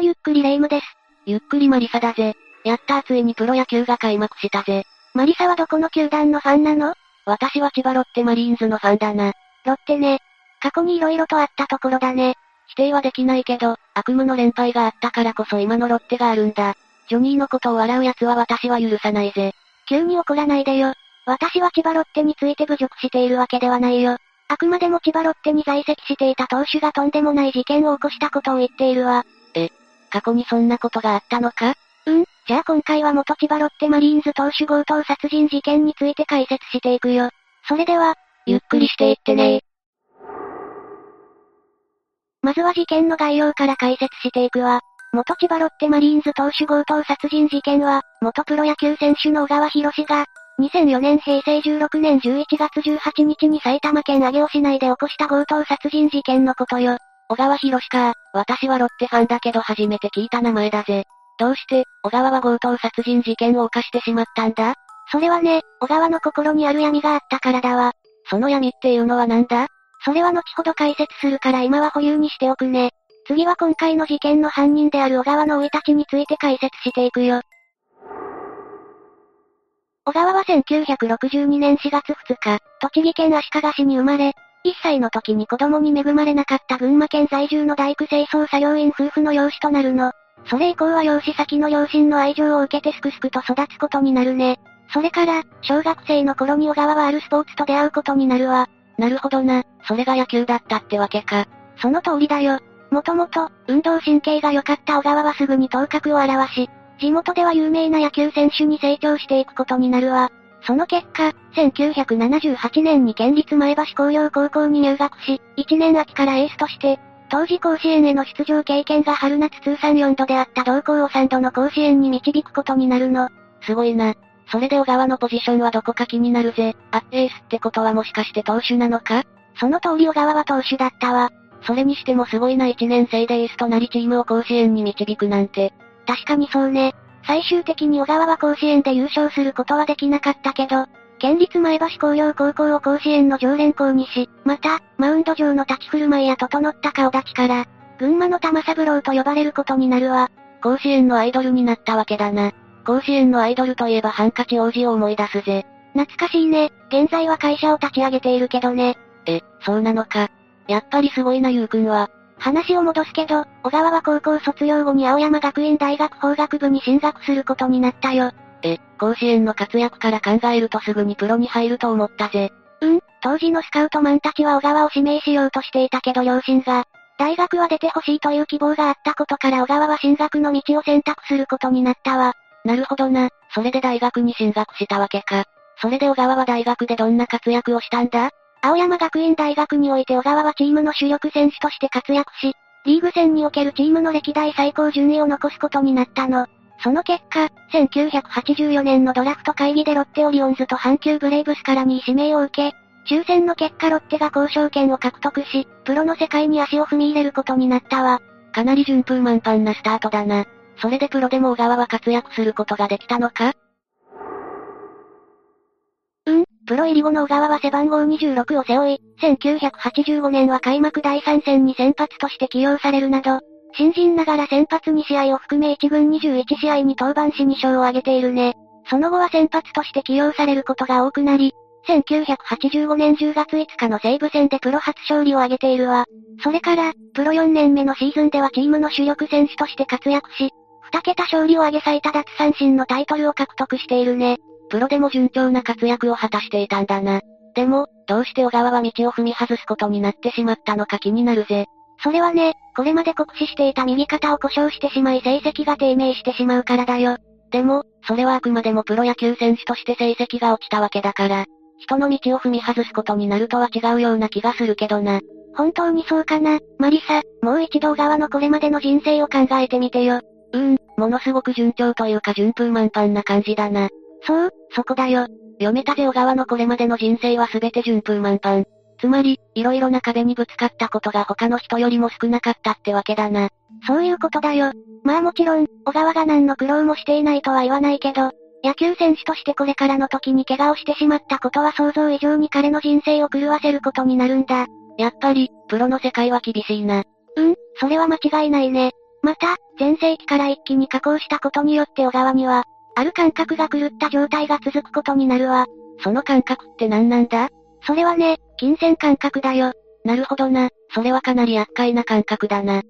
もゆっくりレ夢ムです。ゆっくりマリサだぜ。やったーついにプロ野球が開幕したぜ。マリサはどこの球団のファンなの？私は千葉ロッテマリーンズのファンだな。ロッテね。過去に色々とあったところだね。否定はできないけど、悪夢の連敗があったからこそ今のロッテがあるんだ。ジョニーのことを笑う奴は私は許さないぜ。急に怒らないでよ。私は千葉ロッテについて侮辱しているわけではないよ。あくまでも千葉ロッテに在籍していた投手がとんでもない事件を起こしたことを言っているわ。え、過去にそんなことがあったのか？うん、じゃあ今回は元千葉ロッテマリーンズ投手強盗殺人事件について解説していくよ。それでは、ゆっくりしていってねまずは事件の概要から解説していくわ。元千葉ロッテマリーンズ投手強盗殺人事件は、元プロ野球選手の小川博士が、2004年平成16年11月18日に埼玉県上尾市内で起こした強盗殺人事件のことよ。小川博士か。私はロッテファンだけど初めて聞いた名前だぜ。どうして、小川は強盗殺人事件を犯してしまったんだ？それはね、小川の心にある闇があったからだわ。その闇っていうのは何だ？それは後ほど解説するから今は保留にしておくね。次は今回の事件の犯人である小川の生い立ちについて解説していくよ。小川は1962年4月2日、栃木県足利市に生まれ、1歳の時に子供に恵まれなかった群馬県在住の大工清掃作業員夫婦の養子となるの。それ以降は養子先の両親の愛情を受けてすくすくと育つことになるね。それから、小学生の頃に小川はあるスポーツと出会うことになるわ。なるほどな、それが野球だったってわけか。その通りだよ。もともと、運動神経が良かった小川はすぐに頭角を現し、地元では有名な野球選手に成長していくことになるわ。その結果、1978年に県立前橋工業高校に入学し、1年秋からエースとして、当時甲子園への出場経験が春夏通算4度であった同校を3度の甲子園に導くことになるの。すごいな。それで小川のポジションはどこか気になるぜ。あ、エースってことはもしかして投手なのか？その通り小川は投手だったわ。それにしてもすごいな1年生でエースとなりチームを甲子園に導くなんて。確かにそうね。最終的に小川は甲子園で優勝することはできなかったけど、県立前橋工業高校を甲子園の常連校にし、また、マウンド上の立ち振る舞いや整った顔立ちから、群馬の玉三郎と呼ばれることになるわ。甲子園のアイドルになったわけだな。甲子園のアイドルといえばハンカチ王子を思い出すぜ。懐かしいね。現在は会社を立ち上げているけどね。え、そうなのか。やっぱりすごいなゆうくんは。話を戻すけど、小川は高校卒業後に青山学院大学法学部に進学することになったよ。え、甲子園の活躍から考えるとすぐにプロに入ると思ったぜ。うん、当時のスカウトマンたちは小川を指名しようとしていたけど両親が、大学は出てほしいという希望があったことから小川は進学の道を選択することになったわ。なるほどな、それで大学に進学したわけか。それで小川は大学でどんな活躍をしたんだ？青山学院大学において小川はチームの主力選手として活躍し、リーグ戦におけるチームの歴代最高順位を残すことになったの。その結果、1984年のドラフト会議でロッテオリオンズと阪急ブレイブスから2位指名を受け、抽選の結果ロッテが交渉権を獲得し、プロの世界に足を踏み入れることになったわ。かなり順風満帆なスタートだな。それでプロでも小川は活躍することができたのかうん、プロ入り後の小川は背番号26を背負い、1985年は開幕第3戦に先発として起用されるなど、新人ながら先発2試合を含め1軍21試合に登板し2勝を挙げているね。その後は先発として起用されることが多くなり、1985年10月5日の西武戦でプロ初勝利を挙げているわ。それから、プロ4年目のシーズンではチームの主力選手として活躍し、2桁勝利を挙げ最多奪三振のタイトルを獲得しているね。プロでも順調な活躍を果たしていたんだな。でも、どうして小川は道を踏み外すことになってしまったのか気になるぜ。それはね、これまで酷使していた右肩を故障してしまい成績が低迷してしまうからだよ。でも、それはあくまでもプロ野球選手として成績が落ちたわけだから、人の道を踏み外すことになるとは違うような気がするけどな。本当にそうかな、マリサ、もう一度小川のこれまでの人生を考えてみてよ。うーん、ものすごく順調というか順風満帆な感じだな。そう、そこだよ。読めたぜ小川のこれまでの人生は全て順風満帆。つまり、色々な壁にぶつかったことが他の人よりも少なかったってわけだな。そういうことだよ。まあもちろん、小川が何の苦労もしていないとは言わないけど、野球選手としてこれからの時に怪我をしてしまったことは想像以上に彼の人生を狂わせることになるんだ。やっぱり、プロの世界は厳しいな。うん、それは間違いないね。また、前世紀から一気に加工したことによって小川には、ある感覚が狂った状態が続くことになるわ。その感覚って何なんだ？それはね、金銭感覚だよ。なるほどな、それはかなり厄介な感覚だな。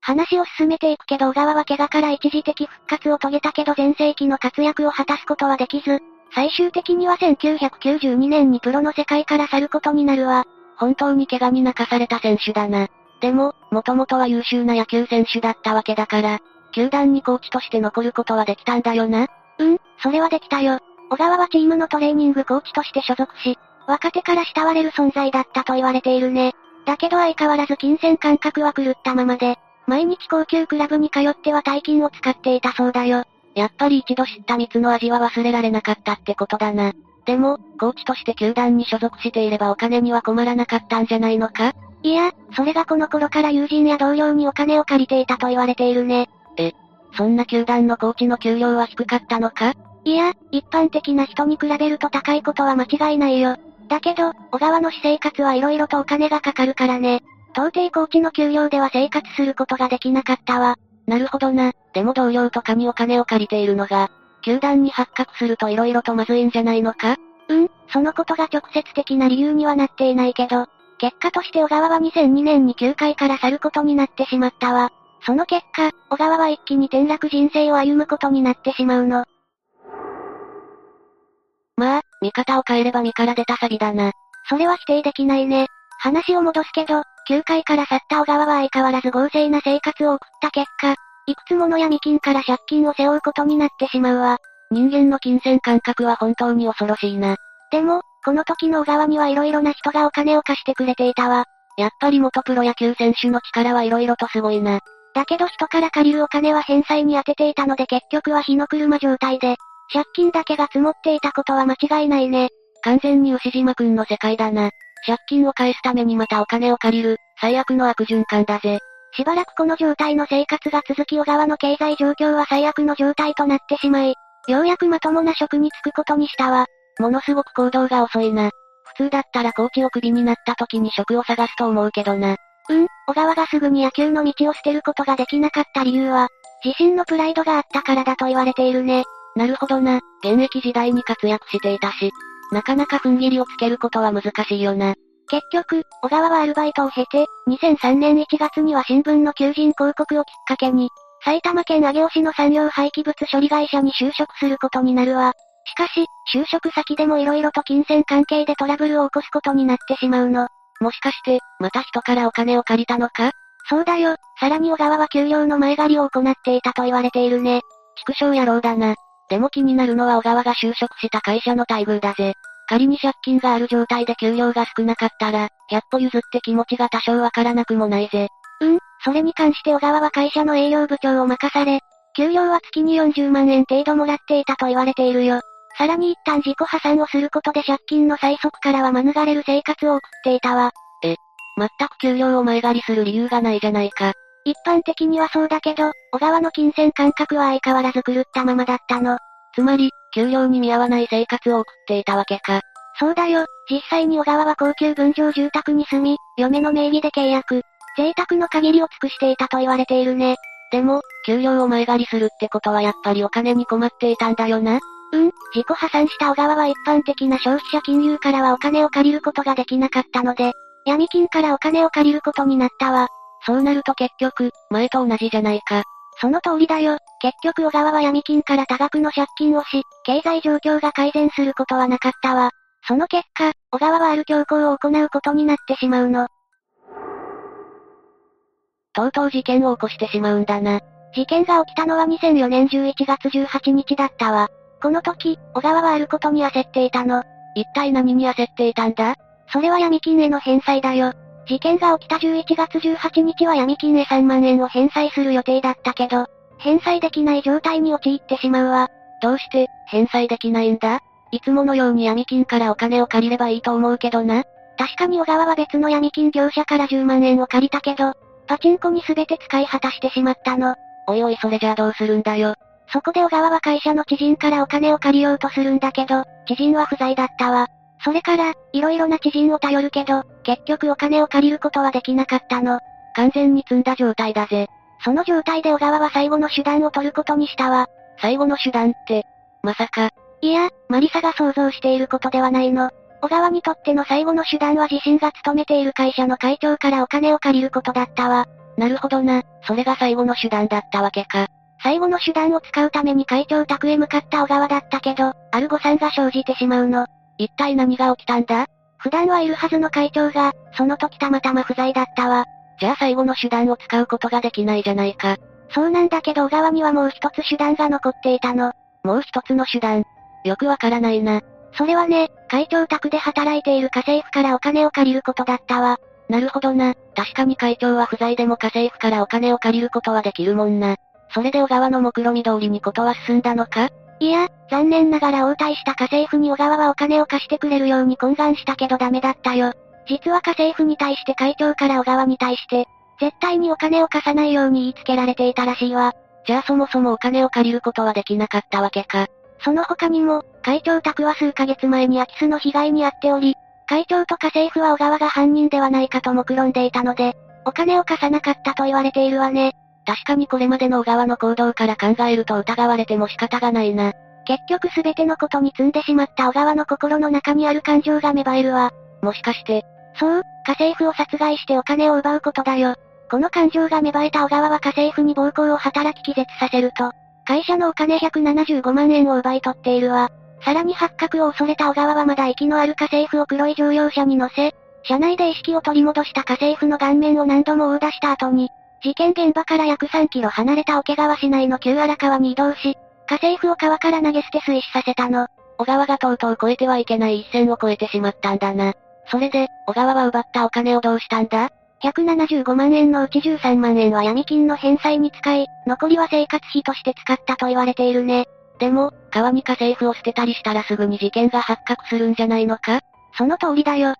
話を進めていくけど小川は怪我から一時的復活を遂げたけど前世紀の活躍を果たすことはできず、最終的には1992年にプロの世界から去ることになるわ。本当に怪我に泣かされた選手だな。でも、もともとは優秀な野球選手だったわけだから、球団にコーチとして残ることはできたんだよな？うん、それはできたよ。小川はチームのトレーニングコーチとして所属し、若手から慕われる存在だったと言われているね。だけど相変わらず金銭感覚は狂ったままで、毎日高級クラブに通っては大金を使っていたそうだよ。やっぱり一度知った蜜の味は忘れられなかったってことだな。でも、コーチとして球団に所属していればお金には困らなかったんじゃないのか？いや、それがこの頃から友人や同僚にお金を借りていたと言われているね。え、そんな球団のコーチの給料は低かったのか？いや、一般的な人に比べると高いことは間違いないよ。だけど、小川の私生活はいろいろとお金がかかるからね。到底コーチの給料では生活することができなかったわ。なるほどな。でも同僚とかにお金を借りているのが、球団に発覚すると色々とまずいんじゃないのか？うん、そのことが直接的な理由にはなっていないけど、結果として小川は2002年に球界から去ることになってしまったわ。その結果、小川は一気に転落人生を歩むことになってしまうの。まあ、見方を変えれば身から出た詐欺だな。それは否定できないね。話を戻すけど、球界から去った小川は相変わらず豪勢な生活を送った結果、いくつもの闇金から借金を背負うことになってしまうわ。人間の金銭感覚は本当に恐ろしいな。でも、この時の小川には色々な人がお金を貸してくれていたわ。やっぱり元プロ野球選手の力は色々とすごいな。だけど人から借りるお金は返済に充てていたので結局は火の車状態で、借金だけが積もっていたことは間違いないね。完全に牛島くんの世界だな。借金を返すためにまたお金を借りる、最悪の悪循環だぜ。しばらくこの状態の生活が続き小川の経済状況は最悪の状態となってしまい、ようやくまともな職に就くことにしたわ。ものすごく行動が遅いな。普通だったらコーチをクビになった時に職を探すと思うけどな。うん、小川がすぐに野球の道を捨てることができなかった理由は、自身のプライドがあったからだと言われているね。なるほどな、現役時代に活躍していたし、なかなか踏ん切りをつけることは難しいよな。結局、小川はアルバイトを経て、2003年1月には新聞の求人広告をきっかけに、埼玉県上尾市の産業廃棄物処理会社に就職することになるわ。しかし、就職先でも色々と金銭関係でトラブルを起こすことになってしまうの。もしかして、また人からお金を借りたのか？そうだよ。さらに小川は給料の前借りを行っていたと言われているね。畜生野郎だな。でも気になるのは小川が就職した会社の待遇だぜ。仮に借金がある状態で給料が少なかったら、100歩譲って気持ちが多少わからなくもないぜ。うん、それに関して小川は会社の営業部長を任され、給料は月に40万円程度もらっていたと言われているよ。さらに一旦自己破産をすることで借金の催促からは免れる生活を送っていたわ。え、全く給料を前借りする理由がないじゃないか。一般的にはそうだけど、小川の金銭感覚は相変わらず狂ったままだったの。つまり、給料に見合わない生活を送っていたわけか。そうだよ、実際に小川は高級分譲住宅に住み、嫁の名義で契約。贅沢の限りを尽くしていたと言われているね。でも、給料を前借りするってことはやっぱりお金に困っていたんだよな。うん、自己破産した小川は一般的な消費者金融からはお金を借りることができなかったので、闇金からお金を借りることになったわ。そうなると結局、前と同じじゃないか。その通りだよ。結局小川は闇金から多額の借金をし、経済状況が改善することはなかったわ。その結果、小川はある強行を行うことになってしまうの。とうとう事件を起こしてしまうんだな。事件が起きたのは2004年11月18日だったわ。この時、小川はあることに焦っていたの。一体何に焦っていたんだ？それは闇金への返済だよ。事件が起きた11月18日は闇金へ3万円を返済する予定だったけど、返済できない状態に陥ってしまうわ。どうして、返済できないんだ？いつものように闇金からお金を借りればいいと思うけどな。確かに小川は別の闇金業者から10万円を借りたけど、パチンコに全て使い果たしてしまったの。おいおいそれじゃあどうするんだよ。そこで小川は会社の知人からお金を借りようとするんだけど、知人は不在だったわ。それから、いろいろな知人を頼るけど、結局お金を借りることはできなかったの。完全に積んだ状態だぜ。その状態で小川は最後の手段を取ることにしたわ。最後の手段って、まさか。いや、マリサが想像していることではないの。小川にとっての最後の手段は自身が勤めている会社の会長からお金を借りることだったわ。なるほどな、それが最後の手段だったわけか。最後の手段を使うために会長宅へ向かった小川だったけど、ある誤算が生じてしまうの。一体何が起きたんだ？普段はいるはずの会長が、その時たまたま不在だったわ。じゃあ最後の手段を使うことができないじゃないか。そうなんだけど小川にはもう一つ手段が残っていたの。もう一つの手段。よくわからないな。それはね、会長宅で働いている家政婦からお金を借りることだったわ。なるほどな。確かに会長は不在でも家政婦からお金を借りることはできるもんな。それで小川の目論見通りにことは進んだのか？いや、残念ながら応対した家政婦に小川はお金を貸してくれるように懇願したけどダメだったよ。実は家政婦に対して会長から小川に対して、絶対にお金を貸さないように言いつけられていたらしいわ。じゃあそもそもお金を借りることはできなかったわけか。その他にも、会長宅は数ヶ月前に空き巣の被害に遭っており、会長と家政婦は小川が犯人ではないかと目論んでいたので、お金を貸さなかったと言われているわね。確かにこれまでの小川の行動から考えると疑われても仕方がないな。結局すべてのことに積んでしまった小川の心の中にある感情が芽生えるわ。もしかして、そう、家政婦を殺害してお金を奪うことだよ。この感情が芽生えた小川は家政婦に暴行を働き気絶させると、会社のお金175万円を奪い取っているわ。さらに発覚を恐れた小川はまだ息のある家政婦を黒い乗用車に乗せ、車内で意識を取り戻した家政婦の顔面を何度も殴打した後に、事件現場から約3キロ離れた桶川市内の旧荒川に移動し、家政婦を川から投げ捨て水死させたの。小川がとうとう越えてはいけない一線を越えてしまったんだな。それで、小川は奪ったお金をどうしたんだ？175万円のうち13万円は闇金の返済に使い、残りは生活費として使ったと言われているね。でも、川に家政婦を捨てたりしたらすぐに事件が発覚するんじゃないのか？その通りだよ。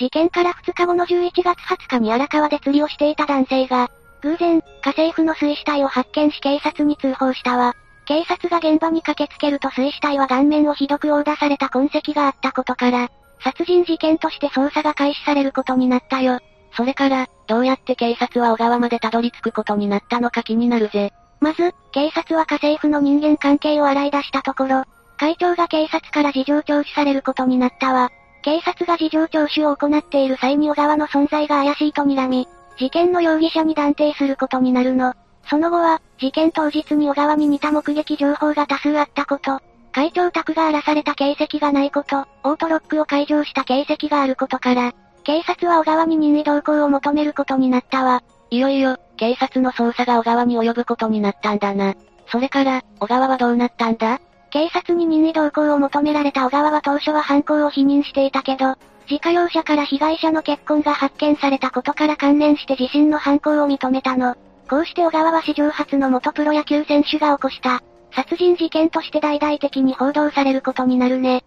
事件から2日後の11月20日に荒川で釣りをしていた男性が、偶然、家政婦の水死体を発見し警察に通報したわ。警察が現場に駆けつけると水死体は顔面をひどく殴打された痕跡があったことから、殺人事件として捜査が開始されることになったよ。それから、どうやって警察は小川までたどり着くことになったのか気になるぜ。まず、警察は家政婦の人間関係を洗い出したところ、会長が警察から事情聴取されることになったわ。警察が事情聴取を行っている際に小川の存在が怪しいと睨み、事件の容疑者に断定することになるの。その後は、事件当日に小川に似た目撃情報が多数あったこと、会長宅が荒らされた形跡がないこと、オートロックを解錠した形跡があることから、警察は小川に任意同行を求めることになったわ。いよいよ、警察の捜査が小川に及ぶことになったんだな。それから、小川はどうなったんだ？警察に任意同行を求められた小川は当初は犯行を否認していたけど、自家用車から被害者の結婚が発見されたことから関連して自身の犯行を認めたの。こうして小川は史上初の元プロ野球選手が起こした、殺人事件として大々的に報道されることになるね。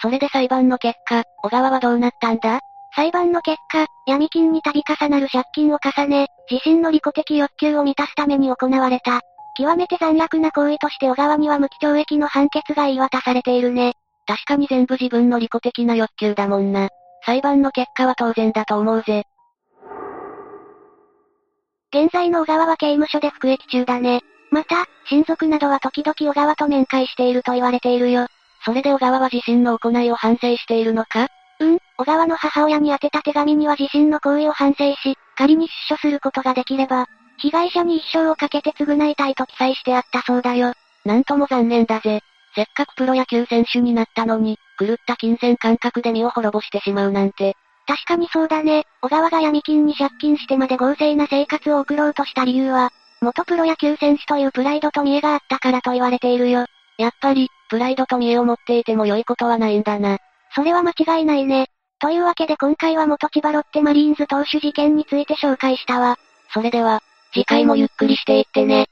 それで裁判の結果、小川はどうなったんだ？裁判の結果、闇金に度重なる借金を重ね、自身の利己的欲求を満たすために行われた。極めて残虐な行為として小川には無期懲役の判決が言い渡されているね。確かに全部自分の利己的な欲求だもんな。裁判の結果は当然だと思うぜ。現在の小川は刑務所で服役中だね。また、親族などは時々小川と面会していると言われているよ。それで小川は自身の行いを反省しているのか？うん、小川の母親に宛てた手紙には自身の行為を反省し、仮に出所することができれば、被害者に一生をかけて償いたいと記載してあったそうだよ。なんとも残念だぜ。せっかくプロ野球選手になったのに、狂った金銭感覚で身を滅ぼしてしまうなんて。確かにそうだね。小川が闇金に借金してまで豪勢な生活を送ろうとした理由は、元プロ野球選手というプライドと見栄があったからと言われているよ。やっぱり、プライドと見栄を持っていても良いことはないんだな。それは間違いないね。というわけで今回は元千葉ロッテマリーンズ投手事件について紹介したわ。それでは、次回もゆっくりしていってね。